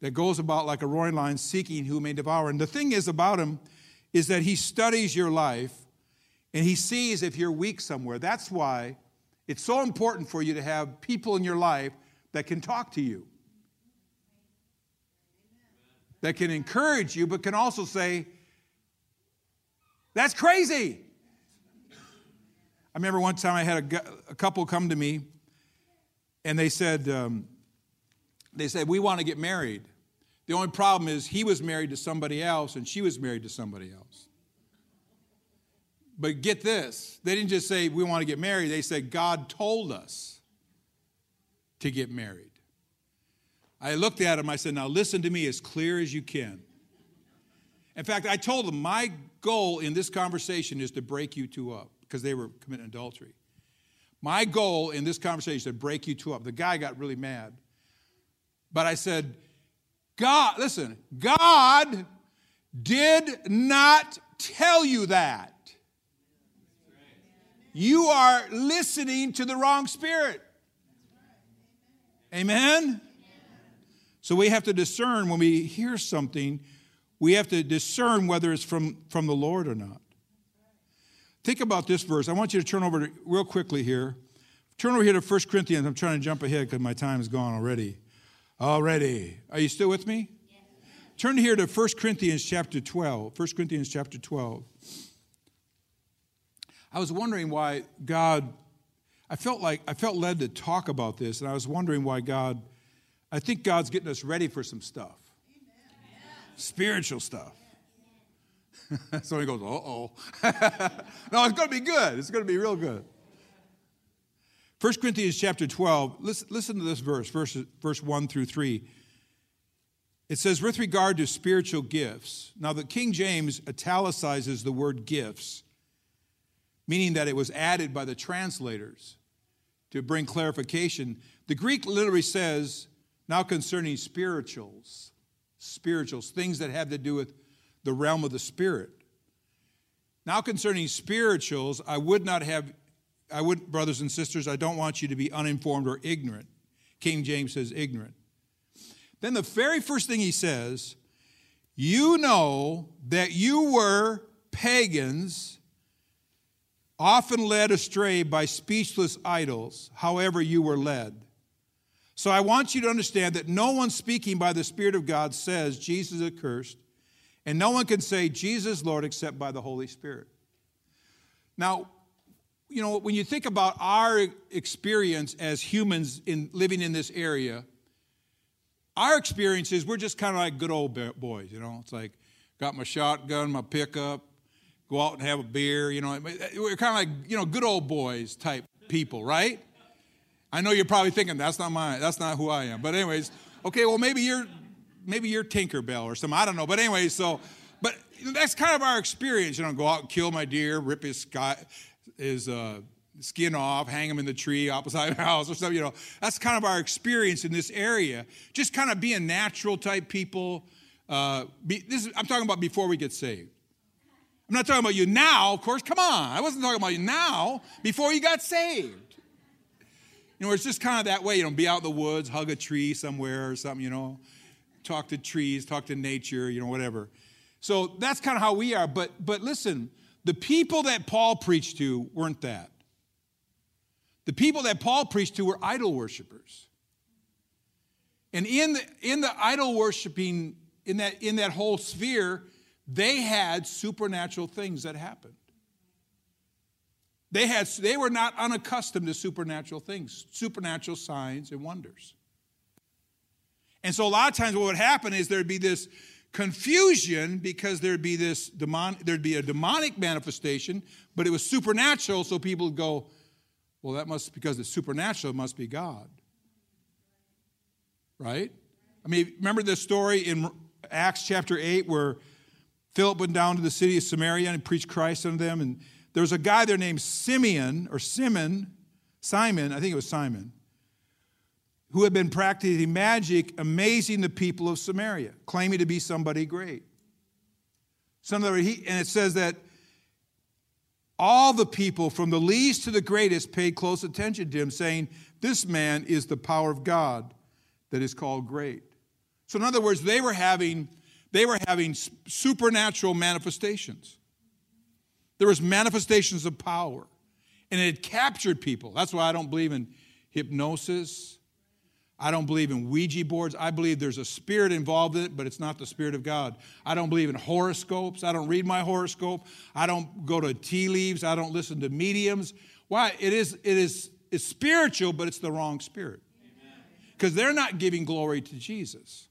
that goes about like a roaring lion seeking who may devour. And the thing is about him is that he studies your life and he sees if you're weak somewhere. That's why it's so important for you to have people in your life that can talk to you, that can encourage you, but can also say, That's crazy. I remember one time I had a, a couple come to me and they said, um, they said, we want to get married. The only problem is he was married to somebody else and she was married to somebody else. But get this they didn't just say, we want to get married, they said, God told us to get married. I looked at him, I said, now listen to me as clear as you can. In fact, I told him, my goal in this conversation is to break you two up because they were committing adultery. My goal in this conversation is to break you two up. The guy got really mad. But I said, God, listen, God did not tell you that. You are listening to the wrong spirit. Amen? So we have to discern when we hear something, we have to discern whether it's from, from the Lord or not. Think about this verse. I want you to turn over to, real quickly here. Turn over here to 1 Corinthians. I'm trying to jump ahead because my time is gone already. Already. Are you still with me? Yes. Turn here to 1 Corinthians chapter 12. 1 Corinthians chapter 12. I was wondering why God, I felt like, I felt led to talk about this, and I was wondering why God, I think God's getting us ready for some stuff. Amen. Spiritual stuff. Somebody goes, uh oh. no, it's going to be good. It's going to be real good. 1 Corinthians chapter 12, listen, listen to this verse, verse, verse 1 through 3. It says, with regard to spiritual gifts. Now, the King James italicizes the word gifts, meaning that it was added by the translators to bring clarification. The Greek literally says, now concerning spirituals, spirituals, things that have to do with the realm of the spirit. Now, concerning spirituals, I would not have, I would, brothers and sisters, I don't want you to be uninformed or ignorant. King James says ignorant. Then the very first thing he says, you know that you were pagans, often led astray by speechless idols, however, you were led. So I want you to understand that no one speaking by the Spirit of God says Jesus is accursed and no one can say Jesus Lord except by the Holy Spirit. Now, you know, when you think about our experience as humans in living in this area, our experience is we're just kind of like good old boys, you know. It's like got my shotgun, my pickup, go out and have a beer, you know. We're kind of like, you know, good old boys type people, right? I know you're probably thinking that's not my that's not who I am. But anyways, okay, well maybe you're maybe you're Tinkerbell or something. I don't know. But anyways, so, but that's kind of our experience. You know, go out and kill my deer, rip his sky, his uh, skin off, hang him in the tree opposite the house or something. You know, that's kind of our experience in this area. Just kind of being natural type people. Uh, be, this is, I'm talking about before we get saved. I'm not talking about you now, of course. Come on. I wasn't talking about you now, before you got saved. You know, it's just kind of that way, you know, be out in the woods, hug a tree somewhere or something, you know, talk to trees, talk to nature, you know, whatever. So that's kind of how we are. But but listen, the people that Paul preached to weren't that. The people that Paul preached to were idol worshippers. And in the, in the idol worshiping, in that, in that whole sphere, they had supernatural things that happened. They, had, they were not unaccustomed to supernatural things, supernatural signs and wonders. And so a lot of times what would happen is there'd be this confusion because there'd be this demon, there'd be a demonic manifestation, but it was supernatural, so people would go, well, that must, because it's supernatural, it must be God. Right? I mean, remember the story in Acts chapter 8 where Philip went down to the city of Samaria and preached Christ unto them. And there was a guy there named Simeon, or Simon, Simon, I think it was Simon, who had been practicing magic, amazing the people of Samaria, claiming to be somebody great. Some of the, he, and it says that all the people, from the least to the greatest, paid close attention to him, saying, This man is the power of God that is called great. So, in other words, they were having, they were having supernatural manifestations. There was manifestations of power, and it had captured people. That's why I don't believe in hypnosis I don't believe in Ouija boards. I believe there's a spirit involved in it, but it's not the spirit of God. I don't believe in horoscopes. I don't read my horoscope. I don't go to tea leaves. I don't listen to mediums. Why? It is, it is it's spiritual, but it's the wrong spirit. Because they're not giving glory to Jesus.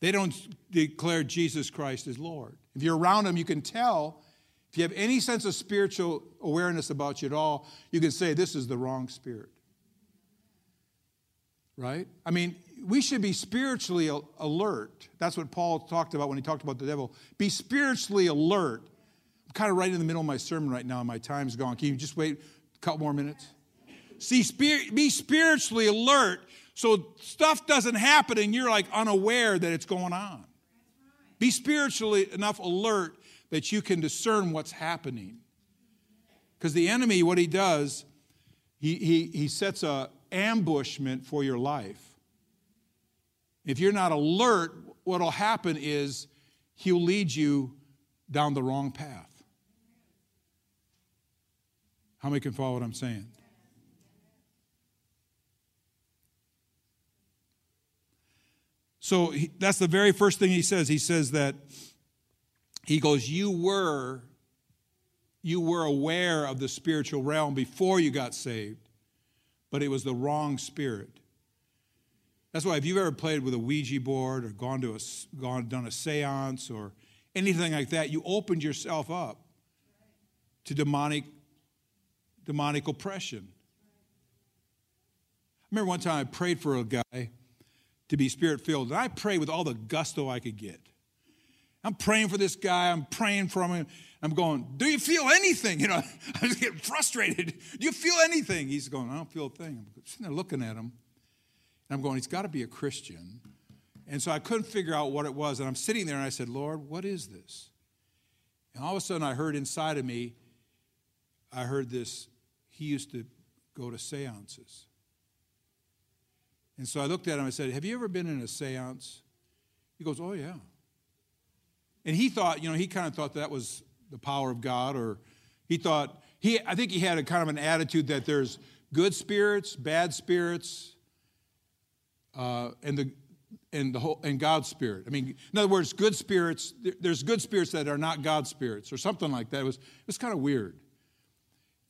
They don't declare Jesus Christ as Lord. If you're around them, you can tell. If you have any sense of spiritual awareness about you at all, you can say, This is the wrong spirit right? I mean, we should be spiritually alert. That's what Paul talked about when he talked about the devil. Be spiritually alert. I'm kind of right in the middle of my sermon right now, and my time's gone. Can you just wait a couple more minutes? See, spirit, be spiritually alert so stuff doesn't happen and you're like unaware that it's going on. Be spiritually enough alert that you can discern what's happening. Because the enemy, what he does, he, he, he sets a, ambushment for your life. If you're not alert, what will happen is he'll lead you down the wrong path. How many can follow what I'm saying? So he, that's the very first thing he says. He says that he goes, You were, you were aware of the spiritual realm before you got saved but it was the wrong spirit. That's why if you've ever played with a Ouija board or gone to a gone done a séance or anything like that, you opened yourself up to demonic demonic oppression. I remember one time I prayed for a guy to be spirit filled, and I prayed with all the gusto I could get. I'm praying for this guy, I'm praying for him. I'm going, Do you feel anything? You know, I'm just getting frustrated. Do you feel anything? He's going, I don't feel a thing. I'm sitting there looking at him. And I'm going, He's got to be a Christian. And so I couldn't figure out what it was. And I'm sitting there and I said, Lord, what is this? And all of a sudden I heard inside of me, I heard this. He used to go to seances. And so I looked at him and I said, Have you ever been in a seance? He goes, Oh, yeah. And he thought, you know, he kind of thought that was the power of God, or he thought, he, I think he had a kind of an attitude that there's good spirits, bad spirits, uh, and the and the whole and God's spirit. I mean, in other words, good spirits. There's good spirits that are not God's spirits, or something like that. It was it was kind of weird.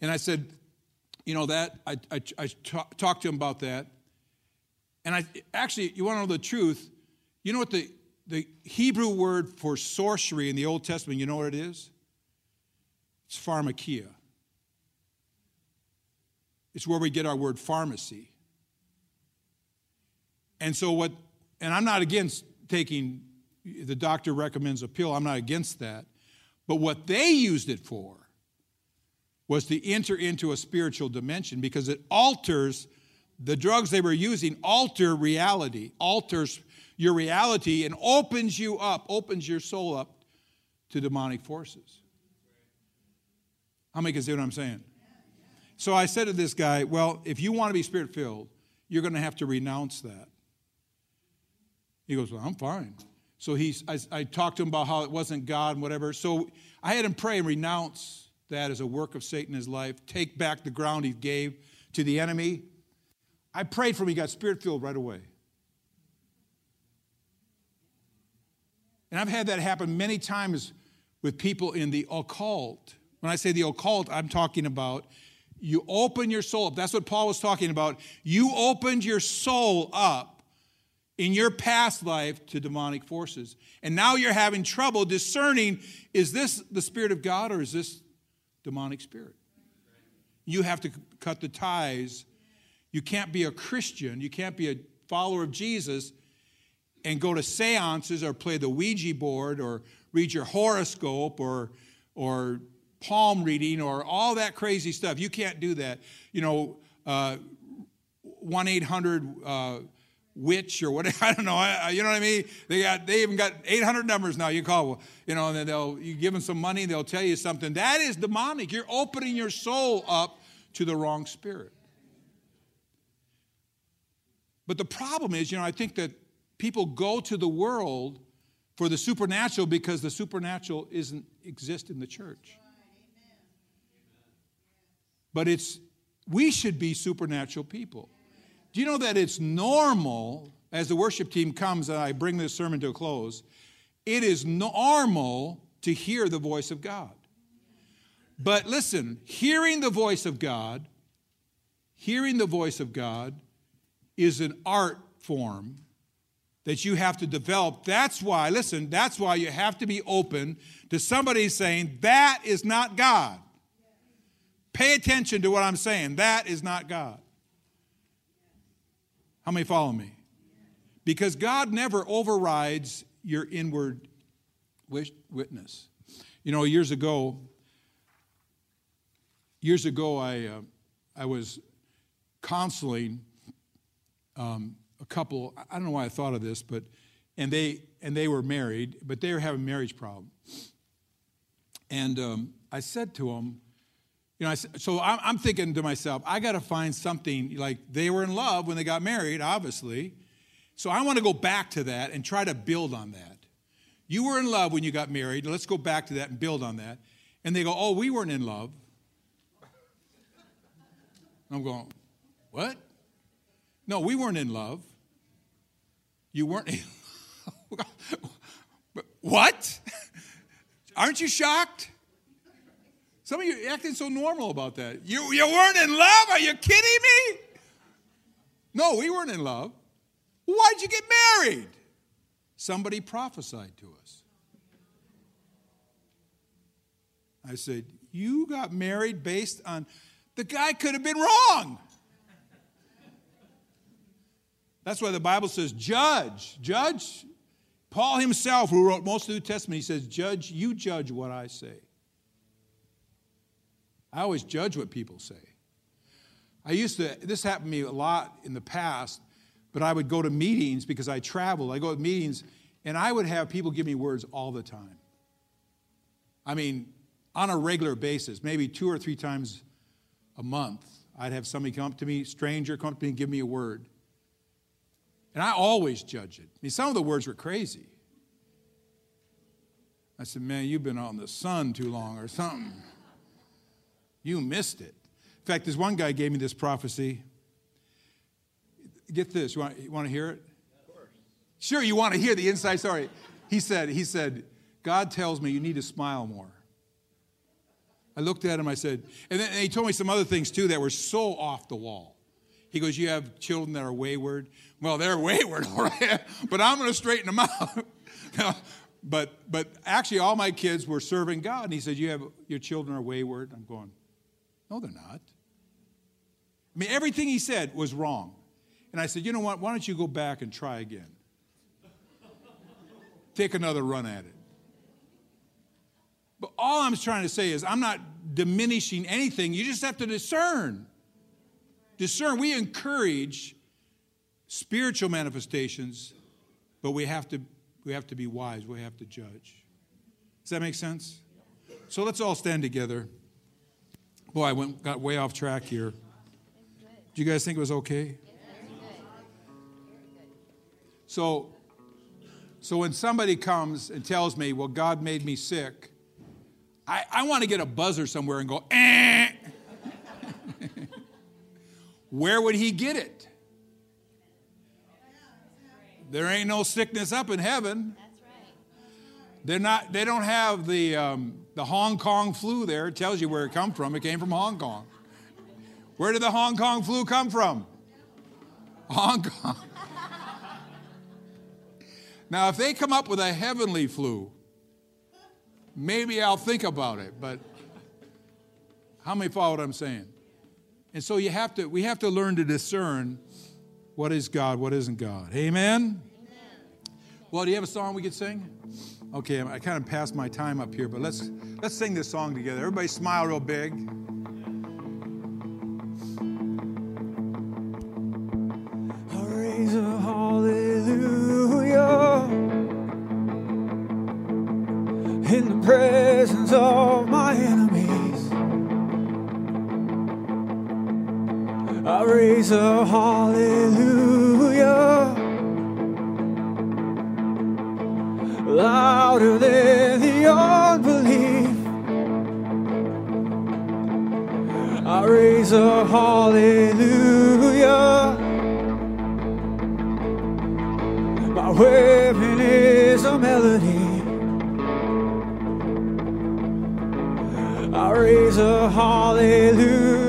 And I said, you know that I I, I talk, talked to him about that, and I actually, you want to know the truth? You know what the the Hebrew word for sorcery in the Old Testament? You know what it is? It's pharmakeia. It's where we get our word pharmacy. And so what and I'm not against taking, the doctor recommends a pill, I'm not against that. But what they used it for was to enter into a spiritual dimension because it alters the drugs they were using alter reality alters your reality and opens you up opens your soul up to demonic forces. How many can see what i'm saying? So i said to this guy well if you want to be spirit filled you're going to have to renounce that. He goes well i'm fine. So he's I, I talked to him about how it wasn't god and whatever. So i had him pray and renounce that as a work of Satan in his life, take back the ground he gave to the enemy. I prayed for him, he got spirit filled right away. And I've had that happen many times with people in the occult. When I say the occult, I'm talking about you open your soul up. That's what Paul was talking about. You opened your soul up in your past life to demonic forces. And now you're having trouble discerning is this the Spirit of God or is this demonic spirit. You have to cut the ties. You can't be a Christian, you can't be a follower of Jesus and go to seances or play the Ouija board or read your horoscope or, or palm reading or all that crazy stuff. You can't do that. You know, uh, 1 800 uh, witch or whatever. I don't know. I, you know what I mean? They got they even got 800 numbers now. You call, you know, and then they'll you give them some money. They'll tell you something. That is demonic. You're opening your soul up to the wrong spirit. But the problem is, you know, I think that people go to the world for the supernatural because the supernatural isn't exist in the church. But it's we should be supernatural people. Do you know that it's normal, as the worship team comes and I bring this sermon to a close, it is normal to hear the voice of God. But listen, hearing the voice of God, hearing the voice of God is an art form that you have to develop. That's why, listen, that's why you have to be open to somebody saying, that is not God. Pay attention to what I'm saying. That is not God. How many follow me? Because God never overrides your inward witness. You know, years ago, years ago, I, uh, I was counseling um, a couple. I don't know why I thought of this, but and they and they were married, but they were having marriage problem. And um, I said to them, you know, I, so I'm thinking to myself, I got to find something like they were in love when they got married, obviously. So I want to go back to that and try to build on that. You were in love when you got married. Let's go back to that and build on that. And they go, Oh, we weren't in love. I'm going, What? No, we weren't in love. You weren't. what? Aren't you shocked? Some of you acting so normal about that. You, you weren't in love? Are you kidding me? No, we weren't in love. Why'd you get married? Somebody prophesied to us. I said, You got married based on the guy could have been wrong. That's why the Bible says, Judge, judge. Paul himself, who wrote most of the New Testament, he says, Judge, you judge what I say. I always judge what people say. I used to, this happened to me a lot in the past, but I would go to meetings because I travel. I go to meetings and I would have people give me words all the time. I mean, on a regular basis, maybe two or three times a month, I'd have somebody come up to me, stranger come up to me and give me a word. And I always judge it. I mean, some of the words were crazy. I said, man, you've been in the sun too long or something. You missed it. In fact, this one guy gave me this prophecy. Get this. You want, you want to hear it? Sure, you want to hear the inside story. He said, he said, God tells me you need to smile more. I looked at him, I said, and then and he told me some other things too that were so off the wall. He goes, You have children that are wayward. Well, they're wayward, all right, but I'm going to straighten them out. but, but actually, all my kids were serving God. And he said, You have your children are wayward. I'm going, no, they're not. I mean, everything he said was wrong. And I said, you know what? Why don't you go back and try again? take another run at it. But all I'm trying to say is, I'm not diminishing anything. You just have to discern. Discern. We encourage spiritual manifestations, but we have to, we have to be wise. We have to judge. Does that make sense? So let's all stand together. Boy, I went, got way off track here. Do you guys think it was okay? So, so when somebody comes and tells me, well, God made me sick, I, I want to get a buzzer somewhere and go, eh. Where would he get it? There ain't no sickness up in heaven. They're not, they don't have the, um, the Hong Kong flu there. It tells you where it come from. It came from Hong Kong. Where did the Hong Kong flu come from? Hong Kong. now, if they come up with a heavenly flu, maybe I'll think about it, but how many follow what I'm saying? And so you have to, we have to learn to discern what is God, what isn't God. Amen? Amen. Well, do you have a song we could sing? Okay, I kind of passed my time up here, but let's let's sing this song together. Everybody smile real big. I raise a hallelujah in the presence of my enemies. I raise a hallelujah louder than the unbelief. I raise a hallelujah. My weapon is a melody. I raise a hallelujah.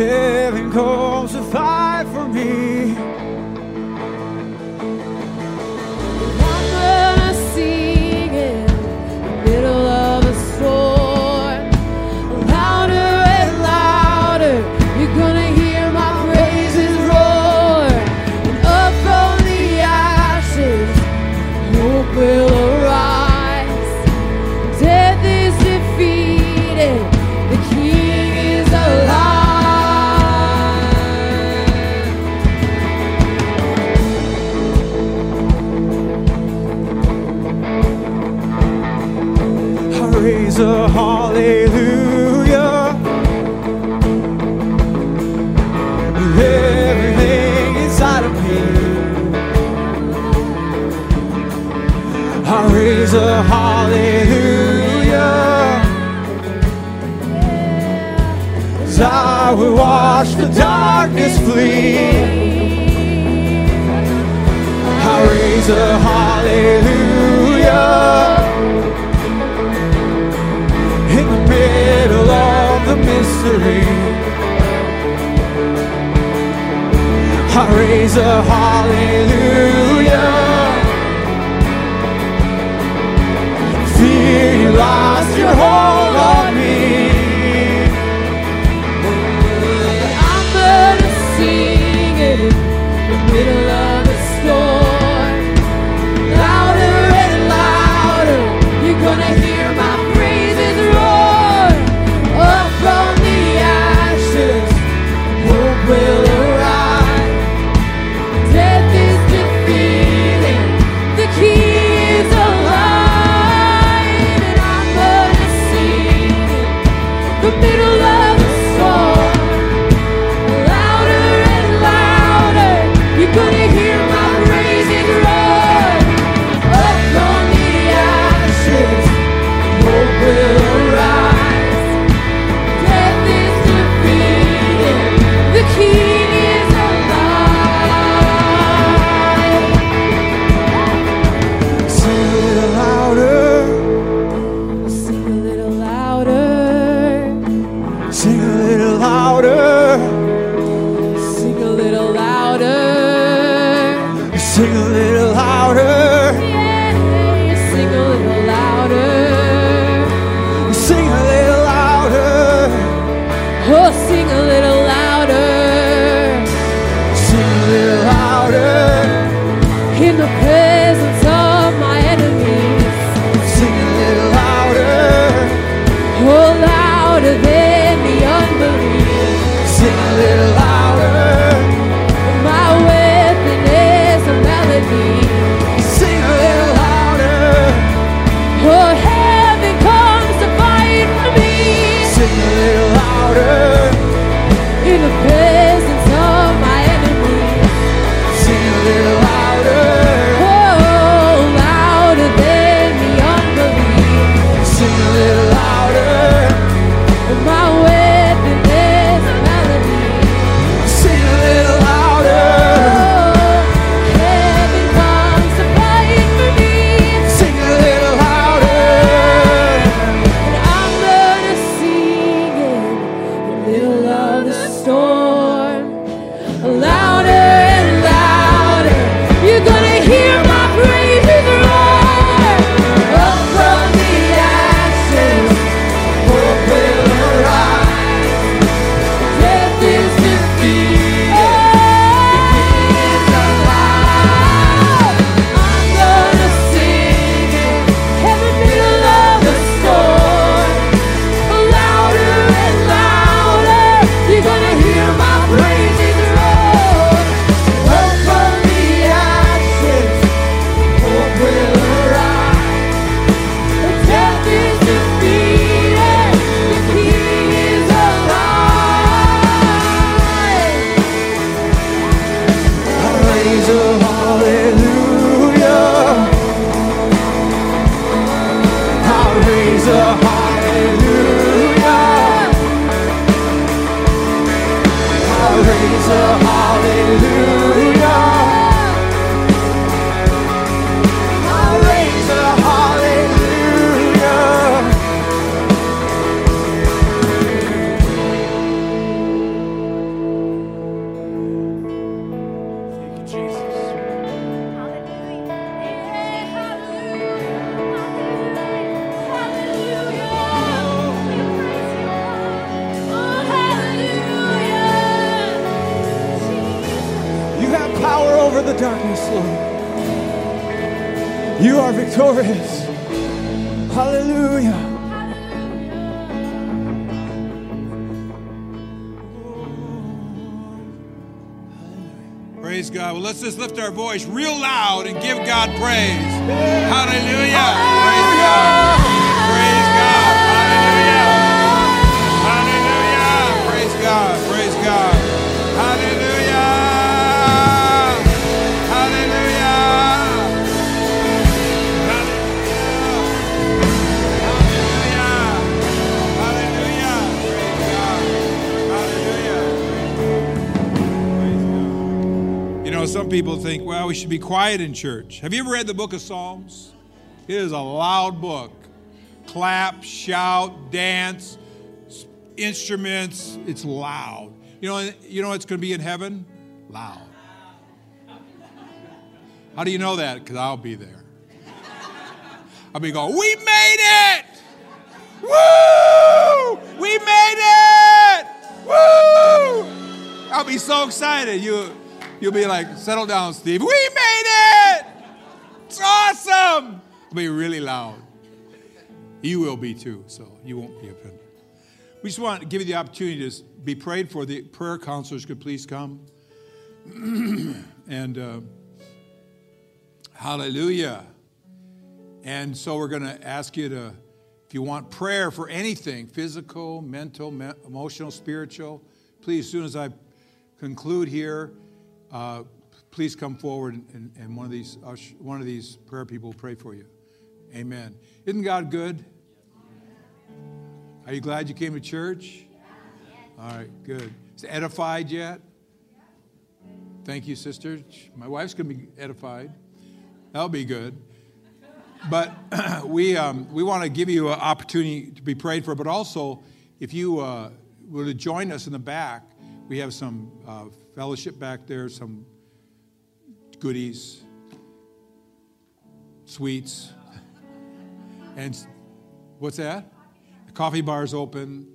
Heaven comes to fight for me. Voice real people think, well, we should be quiet in church. Have you ever read the book of Psalms? It is a loud book. Clap, shout, dance, instruments. It's loud. You know, you know what's going to be in heaven? Loud. How do you know that? Because I'll be there. I'll be going, we made it! Woo! We made it! Woo! I'll be so excited. You, you'll be like, settle down, Steve. We made it! It's awesome! It'll be really loud. You will be too, so you won't be offended. We just want to give you the opportunity to be prayed for. The prayer counselors could please come. and uh, hallelujah. And so we're going to ask you to, if you want prayer for anything physical, mental, me- emotional, spiritual, please, as soon as I conclude here, uh, please come forward and, and one, of these, one of these prayer people will pray for you. Amen. Isn't God good? Are you glad you came to church? All right, good. Is it edified yet? Thank you, sister. My wife's going to be edified. That'll be good. But we, um, we want to give you an opportunity to be prayed for, but also if you uh, were to join us in the back, we have some uh, fellowship back there, some goodies, sweets. And what's that? The coffee bar's open.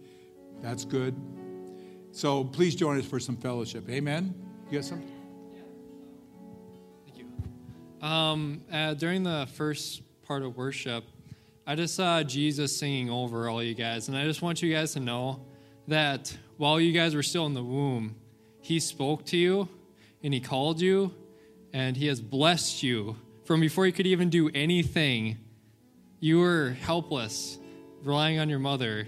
That's good. So please join us for some fellowship. Amen. You got something? Thank you. Um, uh, during the first part of worship, I just saw Jesus singing over all you guys, and I just want you guys to know that while you guys were still in the womb, He spoke to you, and He called you, and He has blessed you from before you could even do anything. You were helpless, relying on your mother,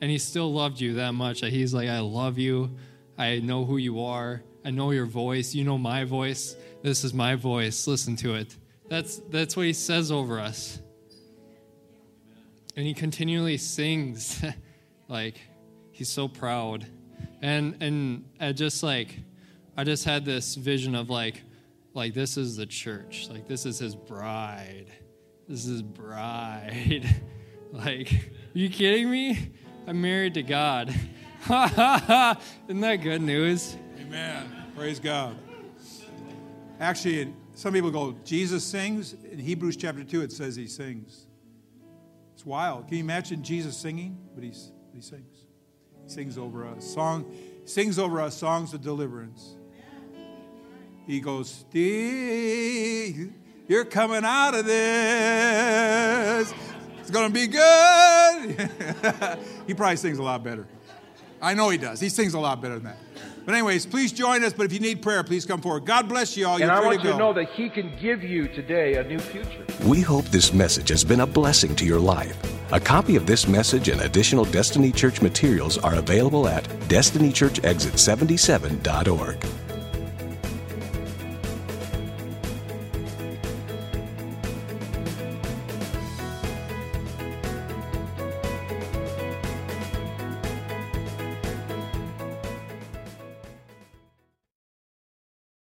and He still loved you that much that He's like, I love you. I know who you are. I know your voice. You know my voice. This is my voice. Listen to it. That's that's what he says over us. And he continually sings like he's so proud. And and I just like I just had this vision of like like this is the church. Like this is his bride. This is bride. like are you kidding me? I'm married to God. Ha ha ha. Isn't that good news? Amen. Praise God. Actually, some people go, Jesus sings. In Hebrews chapter 2, it says he sings. It's wild. Can you imagine Jesus singing? But he's, what he sings. Sings over us. Song, sings over us songs of deliverance. He goes, you're coming out of this. It's going to be good. he probably sings a lot better. I know he does. He sings a lot better than that. But anyways, please join us. But if you need prayer, please come forward. God bless you all. You're And I want to you to know that He can give you today a new future. We hope this message has been a blessing to your life. A copy of this message and additional Destiny Church materials are available at destinychurchexit77.org.